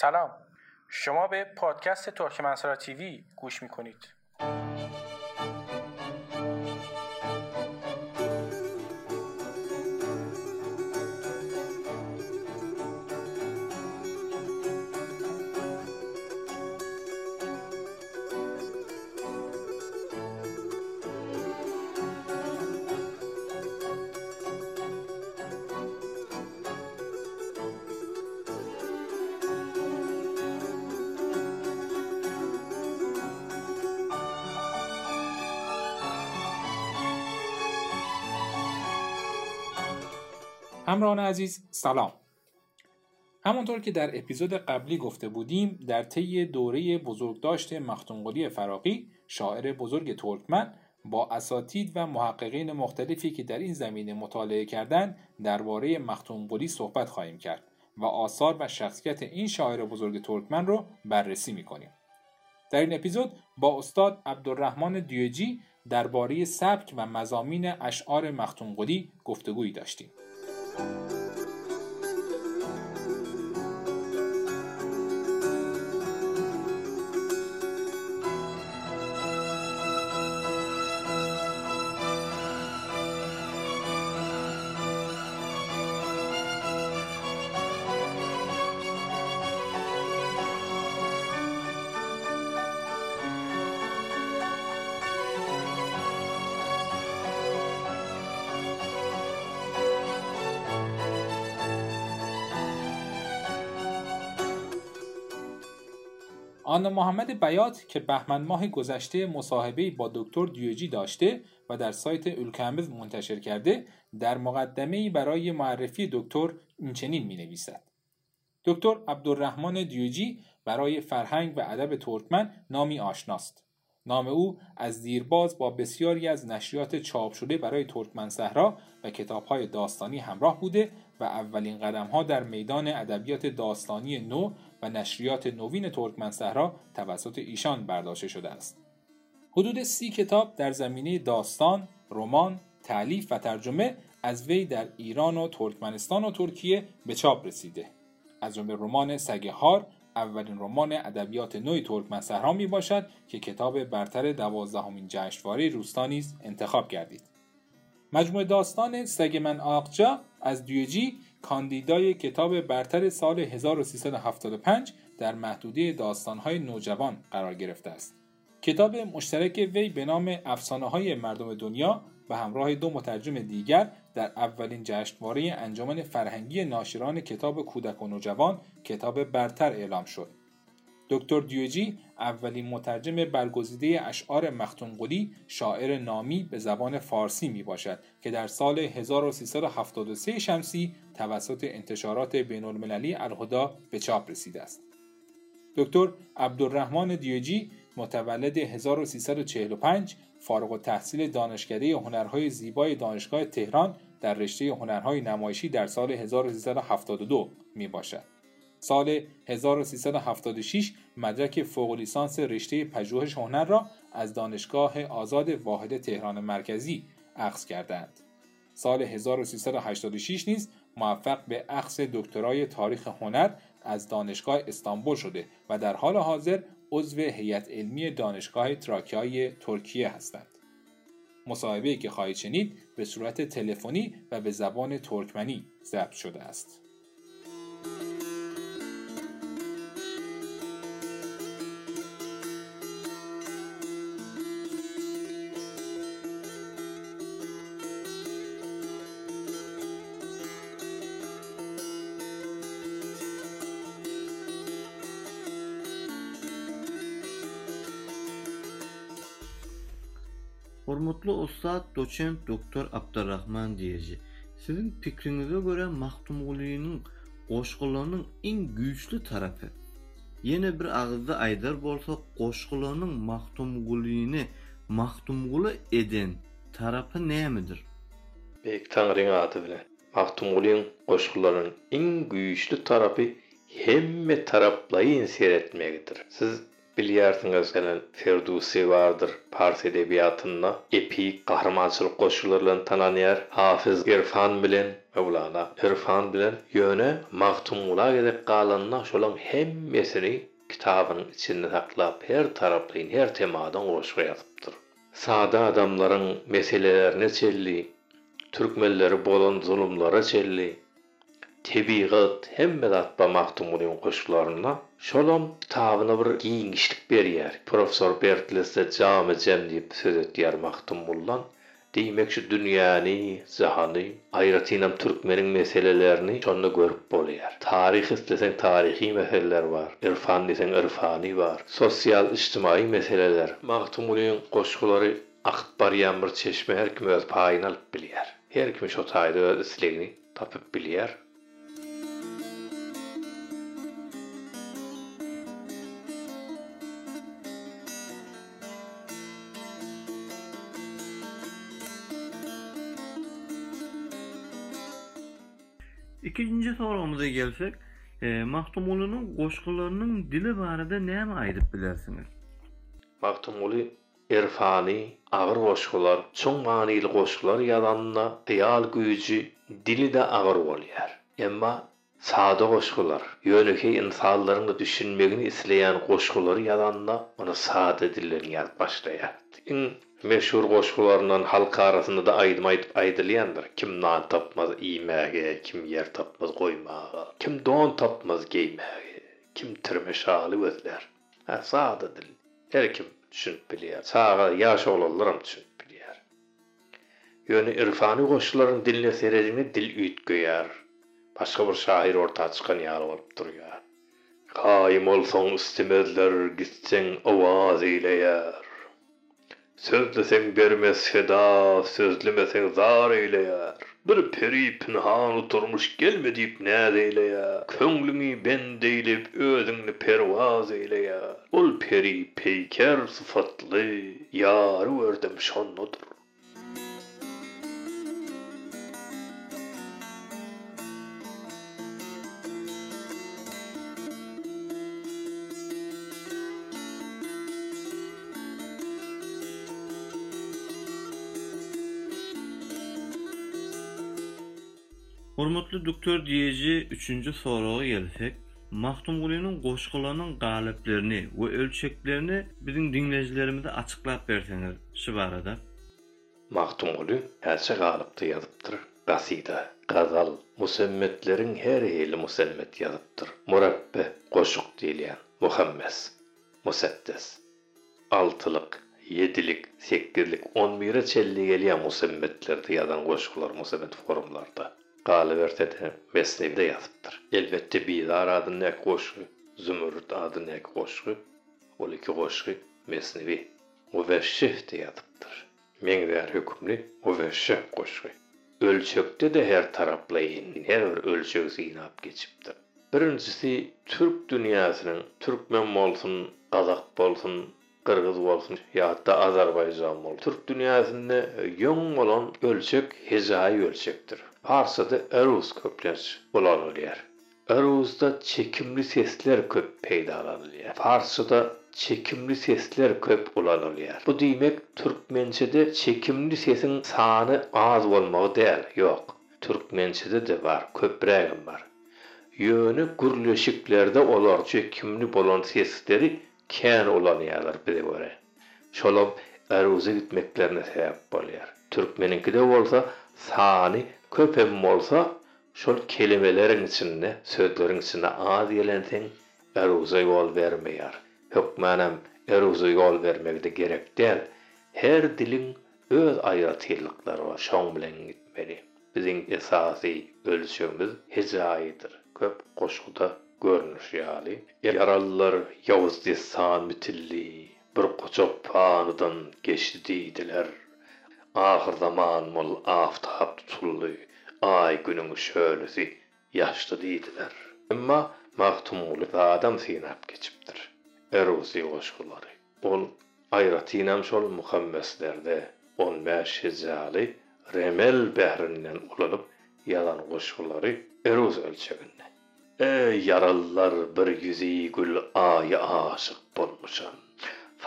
سلام. شما به پادکست ترکمنسرا تیوی گوش می‌کنید. همراهان عزیز سلام. همونطور که در اپیزود قبلی گفته بودیم در طی دوره بزرگداشت مختونقلی فراقی شاعر بزرگ ترکمن با اساتید و محققین مختلفی که در این زمینه مطالعه کردند درباره مختونقلی صحبت خواهیم کرد و آثار و شخصیت این شاعر بزرگ ترکمن رو بررسی می‌کنیم. در این اپیزود با استاد عبدالرحمن دیوجی درباره سبک و مزامین اشعار مختونقلی گفتگویی داشتیم. Thank you. آن محمد بیات که بهمن ماه گذشته مصاحبه با دکتر دیوجی داشته و در سایت اولکمبز منتشر کرده در مقدمه برای معرفی دکتر این چنین می نویسد. دکتر عبدالرحمن دیوجی برای فرهنگ و ادب ترکمن نامی آشناست. نام او از دیرباز با بسیاری از نشریات چاپ شده برای ترکمن صحرا و کتابهای داستانی همراه بوده و اولین قدمها در میدان ادبیات داستانی نو و نشریات نوین ترکمن صحرا توسط ایشان برداشته شده است. حدود سی کتاب در زمینه داستان، رمان، تعلیف و ترجمه از وی در ایران و ترکمنستان و ترکیه به چاپ رسیده. از جمله رمان سگ هار اولین رمان ادبیات نوی ترکمن صحرا می باشد که کتاب برتر دوازدهمین جشنواره روستا نیز انتخاب گردید. مجموع داستان سگ من آقجا از دیوجی کاندیدای کتاب برتر سال 1375 در محدوده داستانهای نوجوان قرار گرفته است. کتاب مشترک وی به نام افسانه های مردم دنیا به همراه دو مترجم دیگر در اولین جشنواره انجمن فرهنگی ناشران کتاب کودک و نوجوان کتاب برتر اعلام شد. دکتر دیوجی اولین مترجم برگزیده اشعار مختونقلی شاعر نامی به زبان فارسی می باشد که در سال 1373 شمسی توسط انتشارات بین المللی الهدا به چاپ رسیده است. دکتر عبدالرحمن دیوجی متولد 1345 فارغ التحصیل دانشکده هنرهای زیبای دانشگاه تهران در رشته هنرهای نمایشی در سال 1372 می باشد. سال 1376 مدرک فوق لیسانس رشته پژوهش هنر را از دانشگاه آزاد واحد تهران مرکزی اخذ کردند. سال 1386 نیز موفق به اخذ دکترای تاریخ هنر از دانشگاه استانبول شده و در حال حاضر عضو هیئت علمی دانشگاه تراکیای ترکیه هستند. مصاحبه‌ای که خواهید شنید به صورت تلفنی و به زبان ترکمنی ضبط شده است. Hurmatlı Ustad Doçent Doktor Abdurrahman Diyeci. Sizin fikrinize göre Mahtumguli'nin qoşqularının en güçlü tarafı. Yine bir ağızda aydar bolsa qoşqularının Mahtumguli'ni Mahtumguli eden tarafı neyemidir? Bek Tanrı'nın adı bilen. Mahtumguli'nin qoşqularının en güçlü tarafı hemme taraplayın seyretmegidir. Siz Bilýärsiňiz gelen Ferdusi bardyr Pars edebiyatynda epik gahrmançylyk goşgularlaryny tananýar. Hafiz Irfan bilen Mevlana Irfan bilen ýöne magtumula gedip galanna şolan hemmesini kitabyň içinde saklap her taraply her temadan goşgu ýazypdyr. Sada adamlaryň meselelerini çelli, türkmenleri bolan zulumlara çelli, tebigat hemme zatda mahtumulyň goşgularyna şolam tabyna bir giňişlik berýär. Profesor Bertlese jamy jem diýip söz etýär mahtumullan. Diýmek şu dünýäni, jahany, aýratynam türkmeniň meselelerini şonda görüp bolýar. Taryh islesen taryhy meseleler bar, irfan desen irfany bar, sosial ijtimai meseleler. Mahtumulyň goşgulary akyp barýan bir çeşme her kim öz paýyny alyp bilýär. Her kim şo taýda öz islegini tapyp bilýär. İkinci sorumuza gelsek, e, Mahtumulu'nun goşgularının dili barada näme aýdyp bilersiniz? Maktumuli irfani, ağır goşgular, çoň manyly goşgular ýazanna hyýal güýji dili de ağır bolýar. Emma sada goşgular, ýöneki insanlaryň düşünmegini isleýän goşgular ýazanna onu sada dillerini ýazyp başlaýar. Iň meşhur goşgularyndan halka arasynda da aýdym aýdyp aýdylýandyr. Kim nan tapmaz iýmäge, kim ýer tapmaz goýmaga, kim don tapmaz geýmäge, kim tirmeşaly gözler. Ha sada dil. Her kim düşünüp bilýär. Saga ýaş olanlaram düşünüp bilýär. Ýöne irfani goşgularyň diline serejini dil üýtgeýär. Başga bir şair orta çykan ýaly bolup durýar. Kaým olsaň istemezler, gitseň awaz eýleýär. Sözlesem bermez feda, sözlemesem zar eýleýär. Bir peri pinhan oturmuş gelme diýip näde eýleýär. Köňlüňi ben deýlip özüňni perwaz eýleýär. Ol peri peýker syfatly, ýary ördüm şonnudur. Hormatly doktor diýeji 3-nji soraga gelsek, Mahtumgulynyň goşgularynyň galyplerini we ölçeklerini biziň dinleyijilerimize açyklap berseňiz şu barada. Mahtumuli häçe galypdy ýazypdyr. Gasida, gazal, musemmetleriň her hili musemmet ýazypdyr. Murabbe, goşuk diýilýän, muhammes, musaddes. Altylyk, yedilik, sekizlik, on bire çelli gelýän musemmetlerdi ýazan goşgular musemmet forumlarda. Galybertede mesnevde ýazypdyr. Elbetde Bizar adyny ek goşgy, Zümrüt adyny ek goşgy, ol iki goşgy mesnevi Muveşşih diýadypdyr. Meňzer hökümli Muveşşih goşgy. Ölçekde de her taraplayın, her bir ölçek zinap geçipdir. Birincisi, Türk dünýäsiniň, Türkmen bolsun, Gazak bolsun, Kırgız bolsun, ýa-da Azerbaýjan bolsun. Türk dünýäsinde ýöň bolan ölçek hezai ölçekdir. Farsada eruz köpler bolanylýar. Eruzda çekimli sesler köp peýdalanylýar. Farsada çekimli sesler köp ulanylýar. Bu diýmek türkmençede çekimli sesin sany az bolmagy däl, ýok. Türkmençede de bar, köprägim bar. Ýöne gürleşiklerde olar çekimli bolan sesleri kän ulanýarlar bize göre. Şolam eruza gitmeklerine sebäp bolýar. Türkmeninkide bolsa sany köpem bolsa şol kelimelerin içinde, sözlerin içinde az gelensen eruza yol vermeýär. Hökmenem eruza yol vermegde gerek değil. Her dilin öz aýratyrlyklary var. Şoň bilen gitmeli. Biziň esasy ölçümiz hejaýydyr. Köp goşguda görnüş ýaly. Yaralılar ýawuz desan mitilli. Bir goçak panydan geçdi diýdiler. ahir zaman mol aftab tutuldu, ay günün şölüsi, yaşlı deydiler. Emma mahtumulu adam sinap geçipdir. Erusi goşguları. Ol ayratinam şol muhammeslerde 15 hicali remel behrinden ulunup yalan goşguları eruz ölçeginde. Ey yaralılar bir yüzü gül ayı aşık bolmuşam.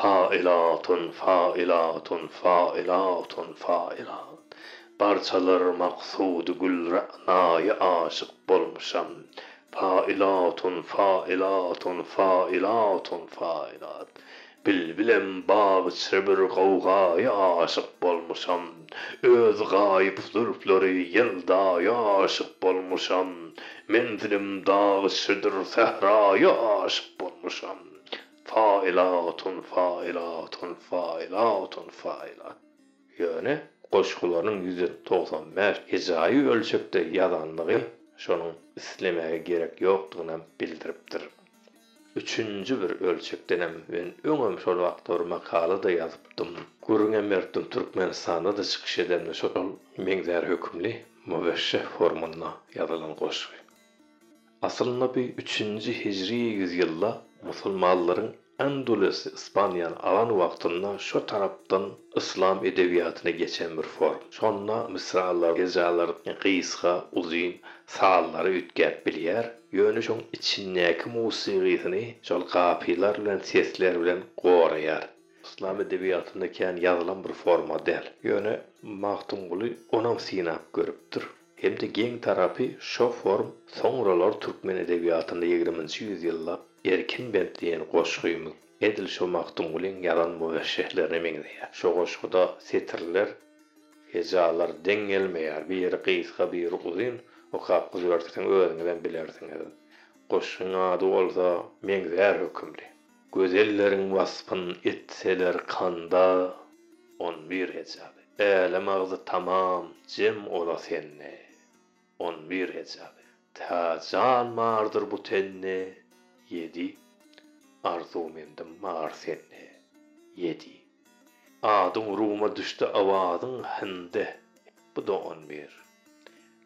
Failatun failatun failatun failat. Barçalar maksudu gül ra'nayı aşık bolmuşam. Failatun failatun failatun failat. Bilbilem bab bir gowgaýa aşyk bolmuşam. Öz gaýyp zülfleri ýyldaya aşyk bolmuşam. Menzilim dağ şüdür sehraýa aşyk bolmuşam. Failatun failatun failatun failat. Ýöne goşgularyň %95 hejaýy ölçekde ýazanlygy şonuň islemäge gerek ýokdugyny bildiripdir. Üçüncü bir ölçekdenem ben öňem şol wagtlar makala da ýazypdym. Gurun Mertün Türkmenistanda da çykyş eden şol meňzer hökümli mübeşşeh formuna ýazylan goşgy. Aslynda bir 3-nji hijri musulmanlaryň Andalus, Ispaniýany alan wagtynda şu tarapdan islam edebiýatyna geçen bir form. Şonda misralar, gezalar, qysga, uzyn, sallary ütgäp bilýär. Ýöne şoň içindäki musigiýini şol gapylar bilen sesler bilen goraýar. İslam edebiýatynda kän ýazylan bir forma del. Ýöne Mahtum Guly onam sinap görüpdir. Hem de geň tarapy şo form soňralar türkmen edebiýatynda 20-nji ýüzyylda erkin bent diýen goşguýym Edil Şomakdyň bilen ýalan müweşşehlerini meňdiýär. Şo goşguda setirler, hejalar deň gelmeýär. Biri gysga, biri uzun, o kap guzartyň öňüňden bilersiň edip. Goşguň ady bolsa meňdiýär hökümli. Gözellerin waspyn etseler kanda on bir hesabı. Äle magzy tamam jim ola senne. On bir hesabı. Ta can mardır bu tenne. Yedi. Arzu mendim mar senne. Yedi. Adın ruma düştü avadın hinde. Bu da on bir.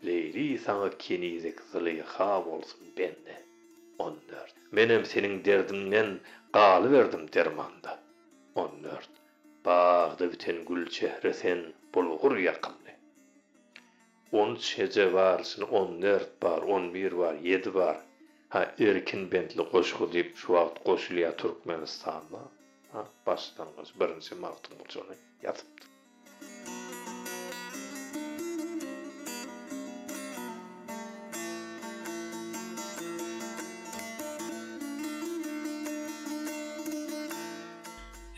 Leyli sana kenizek zılıyha bolsun bende. 14. Menem senin derdimden qalı verdim dermanda. 14. Bağda biten gül çehre sen bulgur yakımlı. 13 hece var, 14 var, 11 var, 7 var. Ha erkin bentli koşku deyip şu vaqt koşuluya Türkmenistan'da. Ha başlangıç birinci maqtum bulcunu yatıptı.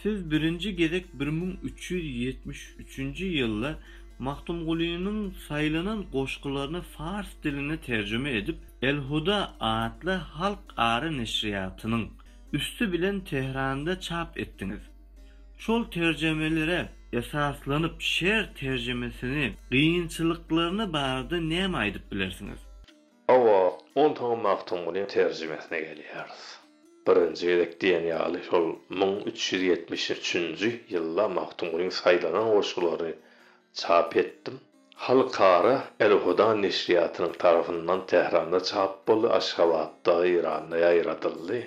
Siz birinci gedek 1373 Mahdumgulynyň saýlanan goşgularyny fars diline terjüme edip El Huda adly halk ary neşriyatynyň üstü bilen Tehranda çap ettiniz. Şol tercemelere esaslanıp şer tercemesini giyinçiliklerini barada nem aydıp bilersiniz. Awa, on taňy maktungulyn terjimesine gelýäris. Birinji ýelek diýen şol 1373-nji ýylda maktungulyn saýlanan goşgulary çap etdim. Halkara El-Huda neşriýatynyň tarapyndan Tehranda çap boldy, Aşgabatda, Iranda ýaýratyldy.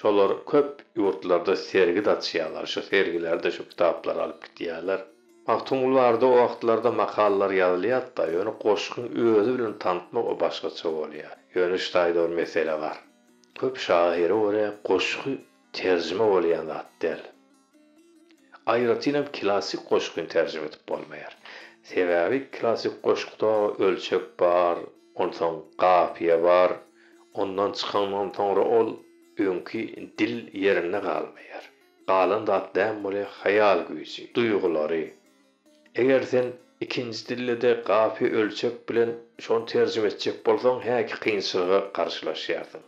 Şolar köp ýurtlarda sergi daçýarlar, şu sergilerde şu kitaplar alyp gidýärler. Mahtum Gulylarda o wagtlarda makallalar ýazylýar da, ýöne goşgyň özü bilen tanıtmak o başgaça bolýar. Ýöne şaýdor mesele bar. köp şairi ore goşgu terjime bolýan zat ayrıca klassik qoşqunu tərcümə edib bolmayar. Səbəbi klassik qoşquda ölçək var, ondan qafiyə var, ondan çıxandan sonra ol önkü dil yerində qalmayar. Qalın da dəm bole xəyal gücü, duyğuları. Əgər sən ikinci dildə də qafi ölçək bilen şon tərcümə edəcək bolsan, həki qiyinçiliğe qarşılaşardın.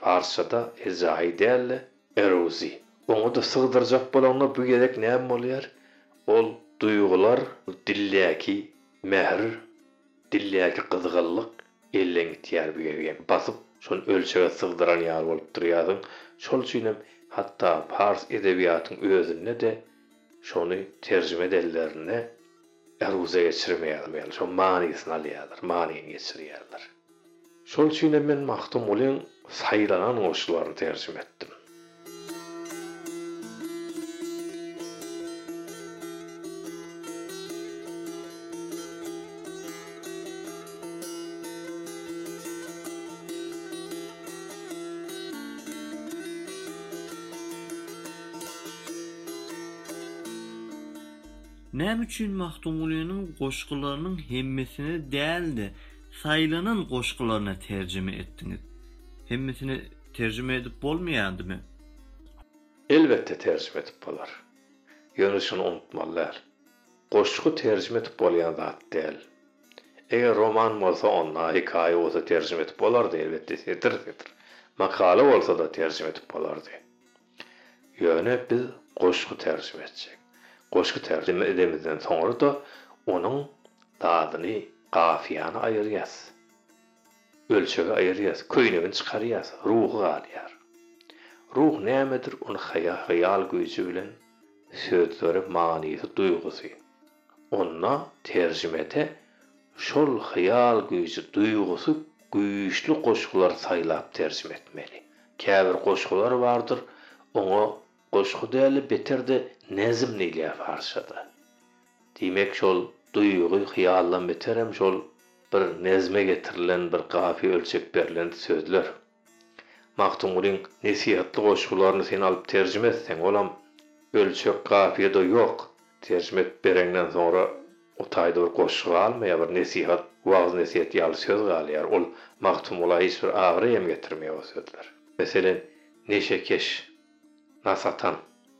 Farsçada izahidəl eruzi. Onu da sığdıracak bolanda bu gerek näme bolýar? Ol duýgular, dilläki mehr, dilläki qızgınlyk elleň tiýär bu basyp şol ölçege sığdıran ýar bolup durýardyň. Şol üçinem hatda Pars edebiýatyň özünde de şonu terjime edenlerine eruze geçirmeýärler. Yani şol manysyny alýarlar, manyny geçirýärler. Şol üçinem men mahdum bolan saylanan oşulary terjime etdim. Näme üçin Mahtumulu'nun goşgularının hemmesini däldi, saylanan goşgularına tercüme etdiňiz? Hemmesini tercüme edip bolmaýandymy? Elbette tercüme edip bolar. Ýöne unutmalylar. Goşgu tercüme edip bolýan zat däl. Eger roman bolsa onna hikaye bolsa tercüme edip bolardy elbette setir setir. Makale bolsa da tercüme edip bolardy. Ýöne biz goşgu tercüme etjek. Goşgu tercüme edemizden soňra da onuň dadyny, gafiýany aýyrýas. Ölçegi aýyrýas, köýnegini çykarýas, ruhy galýar. Ruh nämedir? Onu hayal, hayal güýji bilen sözleri, manysy, duýgusy. Onna terjimete şol hayal güýji, duýgusy güýçli goşgular saýlap terjime etmeli. Käbir goşgular bardyr, oňa goşgu däli beterde nezim neyliye farşada. Demek şol duyuyu hiyallan biterem şol bir nezme getirilen bir gafi ölçek berilen sözler. Maktumurin nesiyatlı koşularını sen alıp tercüme etsen olam ölçek kafiye de yok. Tercüme berenden sonra o tayda koşuğa almaya bir nesihat, vaaz nesiyat yalı söz galiyar. Ol maktum ola hiç bir ağrı yem getirmeye o sözler. Meselen neşekeş, nasatan,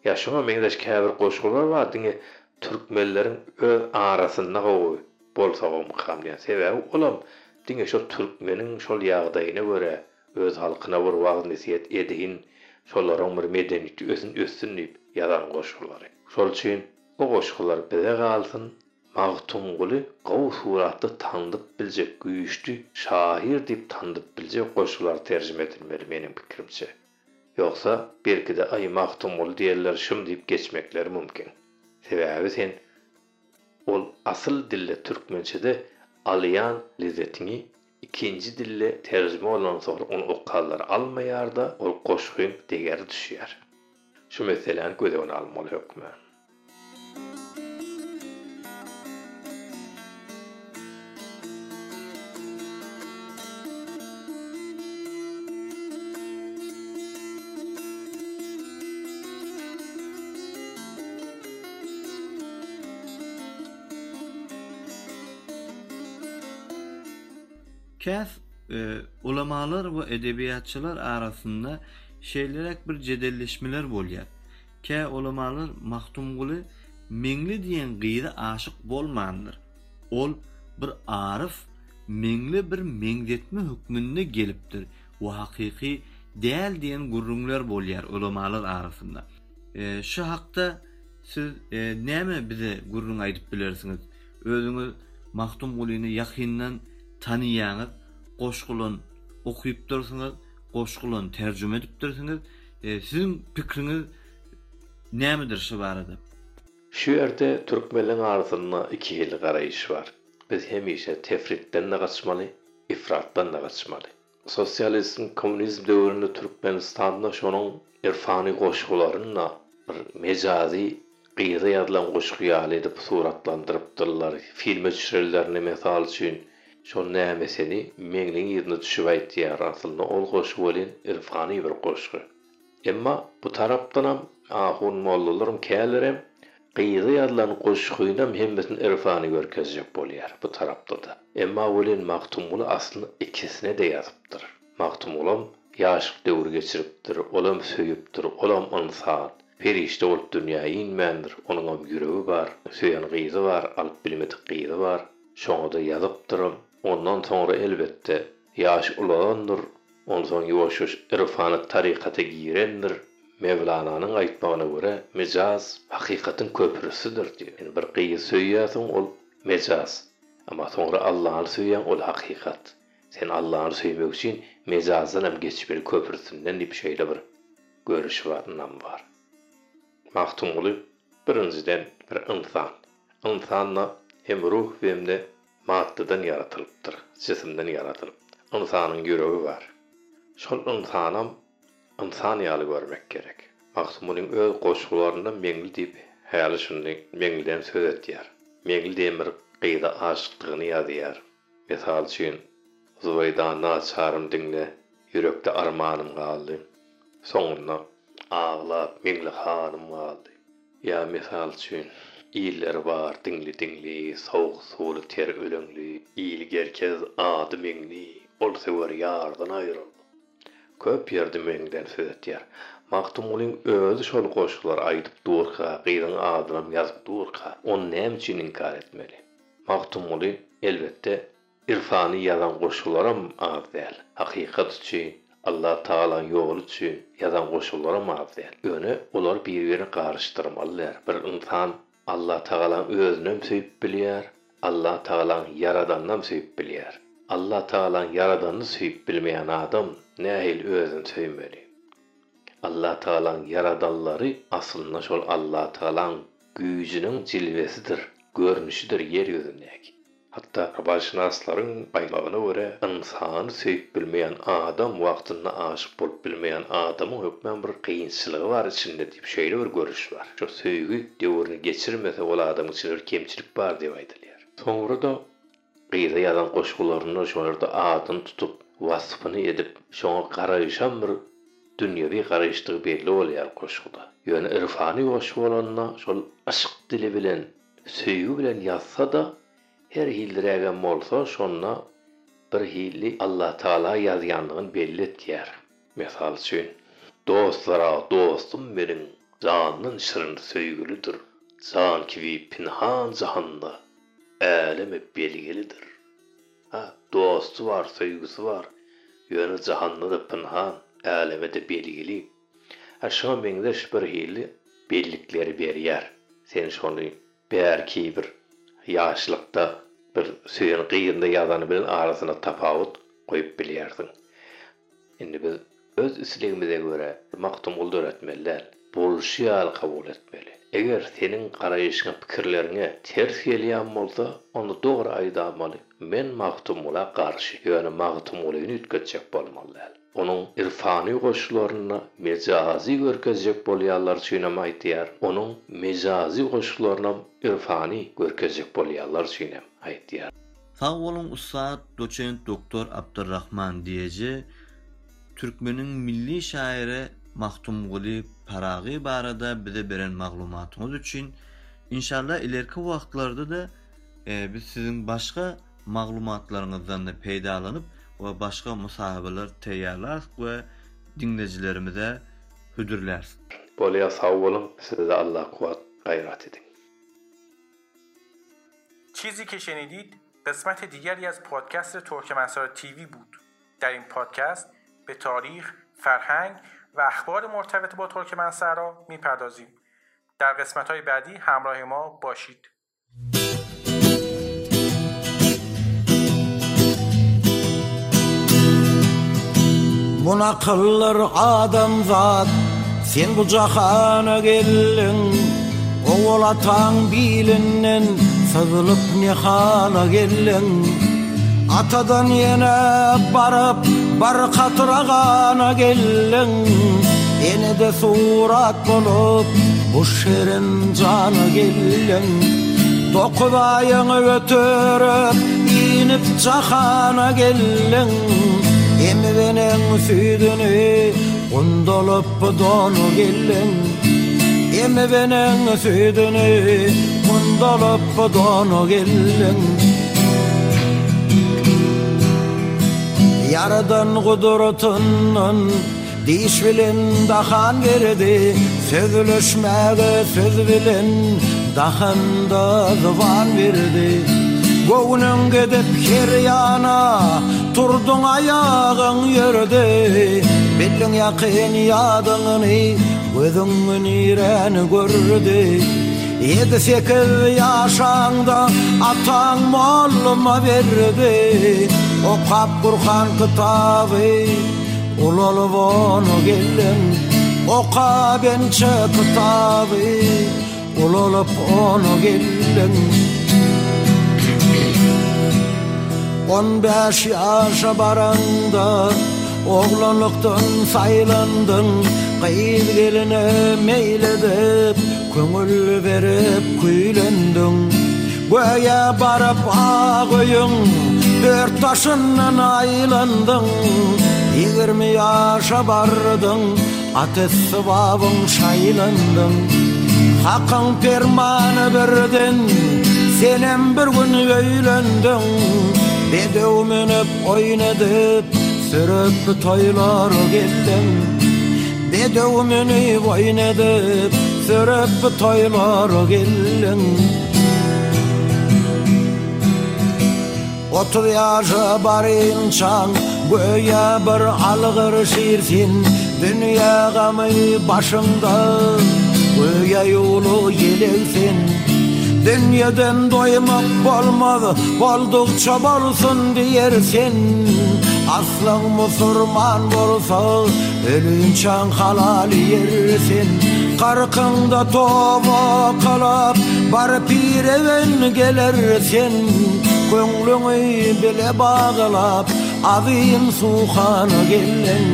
Ya şuna meňde käbir goşgular bar, diňe türkmenleriň öz arasynda gowy bolsa o mukamlayan sebebi olam diňe şol türkmeniň şol ýagdaýyna görä öz halkyna bir wagt nesihat edin şolaryň bir medeniyeti özün össün diýip ýazan. Şol goşgular pikirimçe. Ýoksa belki de ay Magtumgul diýerler şum diýip geçmekleri mümkin. Sebäbi sen ol asıl dille türkmençede alyan lezzetini ikinci dille tercüme olan sonra onu okkallar almayar da ol koşkuyum deger düşüyer. Şu meselen göze onu almalı Käs e, ulamalar we edebiyatçylar arasynda şeýlerek bir jedelleşmeler bolýar. Kä ulamalar Mahtumguly meňli diýen gyýda aşyk bolmandyr. Ol bir arif meňli bir meňdetme hükmünde gelipdir. Bu hakyky däl diýen gurrunlar bolýar ulamalar arasynda. E, şu hakda siz e, näme bize gurrun aýdyp bilersiňiz? Özüňiz Mahtumgulyny ýakyndan tanıyanız, goşgulan okuyup dursunuz, goşgulan tercüme edip dursunuz. E, sizin pikriniz nämedir şu barada? Şu ýerde türkmenliň arzusyna iki ýyl garaýyş bar. Biz hemişe tefritden de gaçmaly, ifratdan da gaçmaly. Sosializm, kommunizm döwründe Türkmenistanda şonuň irfani goşgularyna bir mejazi gyýry ýazylan goşgy ýaly edip suratlandyrypdyrlar. Filme düşürlerini mesal üçin Şol nämesini meňliň ýerine düşüp aýtýar aslynda ol goşu bolan irfany bir goşgy. Emma bu tarapdan ham ahun mollalarym kälerem Qıyğı yadlan qoşxuynam hemmesini irfany görkezjek bolýar bu tarapda da. Emma welin Maktumul aslında ikisine de ýazypdyr. Maktumulum ýaşyk döwür geçiripdir, olam söýüpdir, olam insan. Perişte olup dünýäňe inmändir, onuň hem ýüregi bar, söýen gyzy bar, alyp bilmedik gyzy bar. Şoňa da ýazypdyr, Ondan sonra elbette yaş ulandır. Ondan sonra yavaş irfanı tarikata girendir. Mevlana'nın aytmağına göre mecaz hakikatin köprüsüdür diyor. Yani bir kıyı söyyatın ol mecaz. Ama sonra Allah'ın söyleyen ol hakikat. Sen Allah'ın söylemek için mecazdan hem geç bir köprüsünden bir şeyle bir görüş var, nam var. Mahtum olu birinciden bir insan. İnsanla hem ruh hem de maddadan yaratılıptır, cisimden yaratılıp. İnsanın yüreği var. Şol insanam insan ýaly görmek gerek. Maksumunyň öz goşgularyndan meňli diýip häli şuny meňliden söz etýär. Meňli demir gyda aşyklaryny ýazýar. Mesal üçin Zuwayda naçarym dinle, yürekde armanım galdy. Soňuna ağla meňli hanım galdy. Ya mesal üçin dingli dingli, soğuk sulu ter öleňli, iyil gerkez adı meňli, ol sewer ýardan aýryl. Köp ýerde meňden söz etýär. Maktumulin özü şol goşuklar aýdyp durka, gyýdyň adynam ýazyp durka, on näme üçin inkar etmeli? Maktumuli elbetde irfani ýazan goşuklaram az däl. Hakykat üçin, Allah Taala ýoly üçin ýazan goşuklaram az däl. Öňe olar bir-birini. Bir insan Allah Taala özüni söýüp bilýär, Allah Taala yaradandan söýüp bilýär. Allah Taala yaradanny söýüp bilmeýän adam nähil özüni söýmeli. Allah Taala'nın yaradalları aslında şol Allah Taala'nın güýjüniň cilvesidir, görnüşidir yer ýüzündäki. Hatta kabalşinaslaryň aýmagyna görä, insan söýüp bilmeýän adam wagtyny aşyk bolup bilmeýän adamyň hökmen bir kynçylygy bar içinde diýip şeýle bir görüş bar. Şu söýgü döwrüni geçirmese ol adamyň üçin bir kemçilik bar diýip aýdylýar. Soňra da Gıyda yazan koşgularyny şoňarda adyn tutup, wasfyny edip, şoňa garaýşan bir dünýäwi garaýşdygy belli bolýar goşguda. Ýöne irfany goşgulanna şol aşyk dili bilen, söýgü bilen yazsa da her hildiregen bolsa şonna bir hilli Allah Taala ýazýandygyny belli etýär. Mesal üçin, dostlara dostum meniň janyň şiryn söýgülidir. Jan kiwi pinhan jahanda älemi belgilidir. Ha, dostu var, söýgüsi var. Ýöne jahanda da pinhan aleme de belgili. Aşağı meňdeş bir hili bellikleri berýär. Sen şonu bärki bir ýaşlykda bir süýen gyýynda ýazany bilen arasyna tapawut goýup bilýärdiň. Indi biz öz isligimize görä maktum uldur etmeliler. Bolşy ýaly kabul etmeli. Eger senin garaýyşyň pikirleriňe ters gelýän bolsa, onu dogry aýdamaly. Men maktum gula garşy, ýöne maktum gulaýyny ütgetjek bolmalylar. Onun irfani goşularyna mejazi görkezjek bolýarlar süýnem aýdýar. Onun mejazi goşularyna irfani görkezjek bolýarlar süýnem. Aýtýar. Sağ bolun ustad doçent doktor Abdurrahman diýeje Türkmenin milli şairi Mahtum Guli Paragi barada bize beren maglumatyňyz üçin inşallah ilerki wagtlarda da e, biz sizin başga maglumatlaryňyzdan da peýdalanyp we başga musahabeler teýýarlar we dinlejilerimize hüdürler. Bolýa sag bolun, size Allah kuwat gayrat edin. چیزی که شنیدید قسمت دیگری از پادکست ترکمنسار تیوی بود. در این پادکست به تاریخ، فرهنگ و اخبار مرتبط با ترکمنسر را می‌پردازیم. در قسمت های بعدی همراه ما باشید. Buna adam zat Sen bu cahana gellin Oğlatan bilinen Sızılıp nihana gellin Atadan yine barıp Bar katıragana gellin Yine de surat bulup Bu şerin cana gellin Dokudayını götürüp inip cahana gellin Emvenin südünü Undolup donu gillin Emvenin südünü Undolup donu gillin Yaradan kudurtunun Diş bilin dahan verdi. Sözülüşmege söz bilin Dahan da zıvan verdi. Gownun gedip her yana Turdun ayağın yerde. Billin yakın yadıngını Niren gördü. Yedi sekiz yaşanda Atan molluma verdi. O kap kurkan kitabı Ulol vonu gelin. O kabençe kitabı Ulolup onu gelin. On beş yaşa baranda Oğlanlıktan saylandın Kıyıl geline meyledip Köngül verip küylendin Göğe barıp ağıyın Dört taşından aylandın. Yigirmi yaşa bardın Ateş sıvabın şaylandın. Hakkın permanı birden Senem bir gün öylendin. Bedev minip oynadıp Sürüp toylar geldin Bedev minip oynadıp Sürüp toylar geldin Otur yaşa bar insan Göya bir algır şirsin Dünya gamı başında Göya yolu yelevsin Dünyadan doymak bolmadı Boldukça bolsun diyersin Aslan musurman bolsa Ölünçan halal yersin. Karkında tova kalap Bar pireven gelersin. Köңlüňi bile bağlap Azim suhana gellen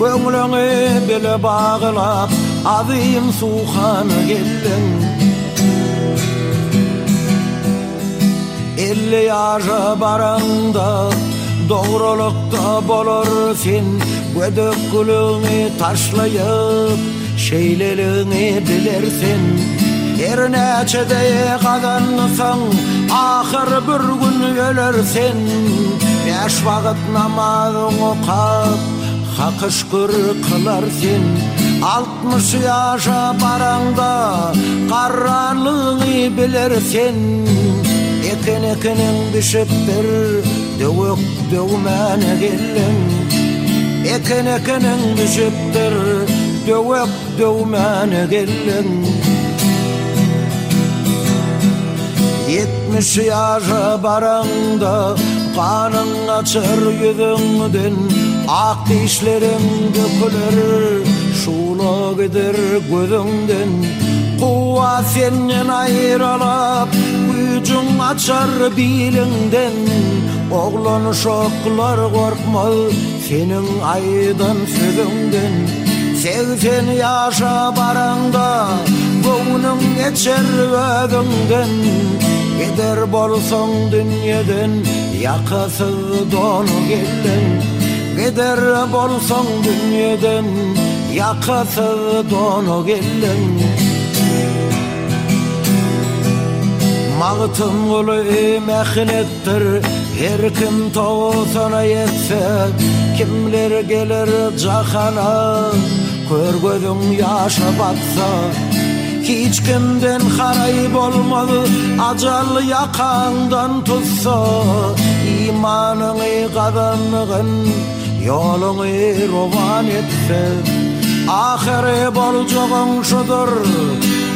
Köňlüňi bile bağlap Azim suhana gellen Elli yaşa baranda Doğrulukta bolur sen Gödük taşlayıp Şeyleliğini bilersin Her neçede kazansan Ahir bir gün ölersin Beş vakit namazın okap Hak şükür kılarsın. Altmış yaşa baranda Karanlığını bilirsin. Ekin ekinin düşüptür Dövük dövmene gelin Ekin ekinin düşüptür. Dövük dövmene gelin Yetmiş yaşa baranda Kanın açır yüzünden Ak dişlerin dökülür Şula gider gözünden Kuva senden ayrılıp Gücün açar bilinden Oğlan şoklar korkma Senin aydan sözünden. Sevsen yaşa baranda Göğünün geçer özünden Gider bolsan dünyadan Yakasız donu gelin Gider bolsan dünyadan Yakasız donu gelin Mağıtın ulu mehnettir Her kim toğusuna yetse Kimler gelir cahana? Kör gözün yaşa batsa Hiç kimden harayip olmadı Acal yakandan tutsa. İmanını kazanığın Yolunu rovan etse Ahire bolcağın şudur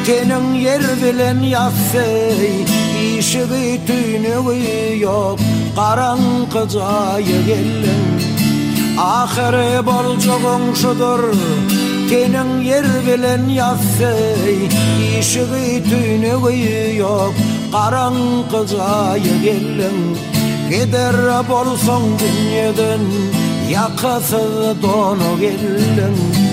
Tenin yer bilen yassey İşiği tüynüğü yok Karankı cayı gelin Ahire bolcağın şudur. Tenin yer bilen yassey İşiği tüynüğü yok Karankı cayı gelin Gider bolson dünyadan Yakasız donu gelin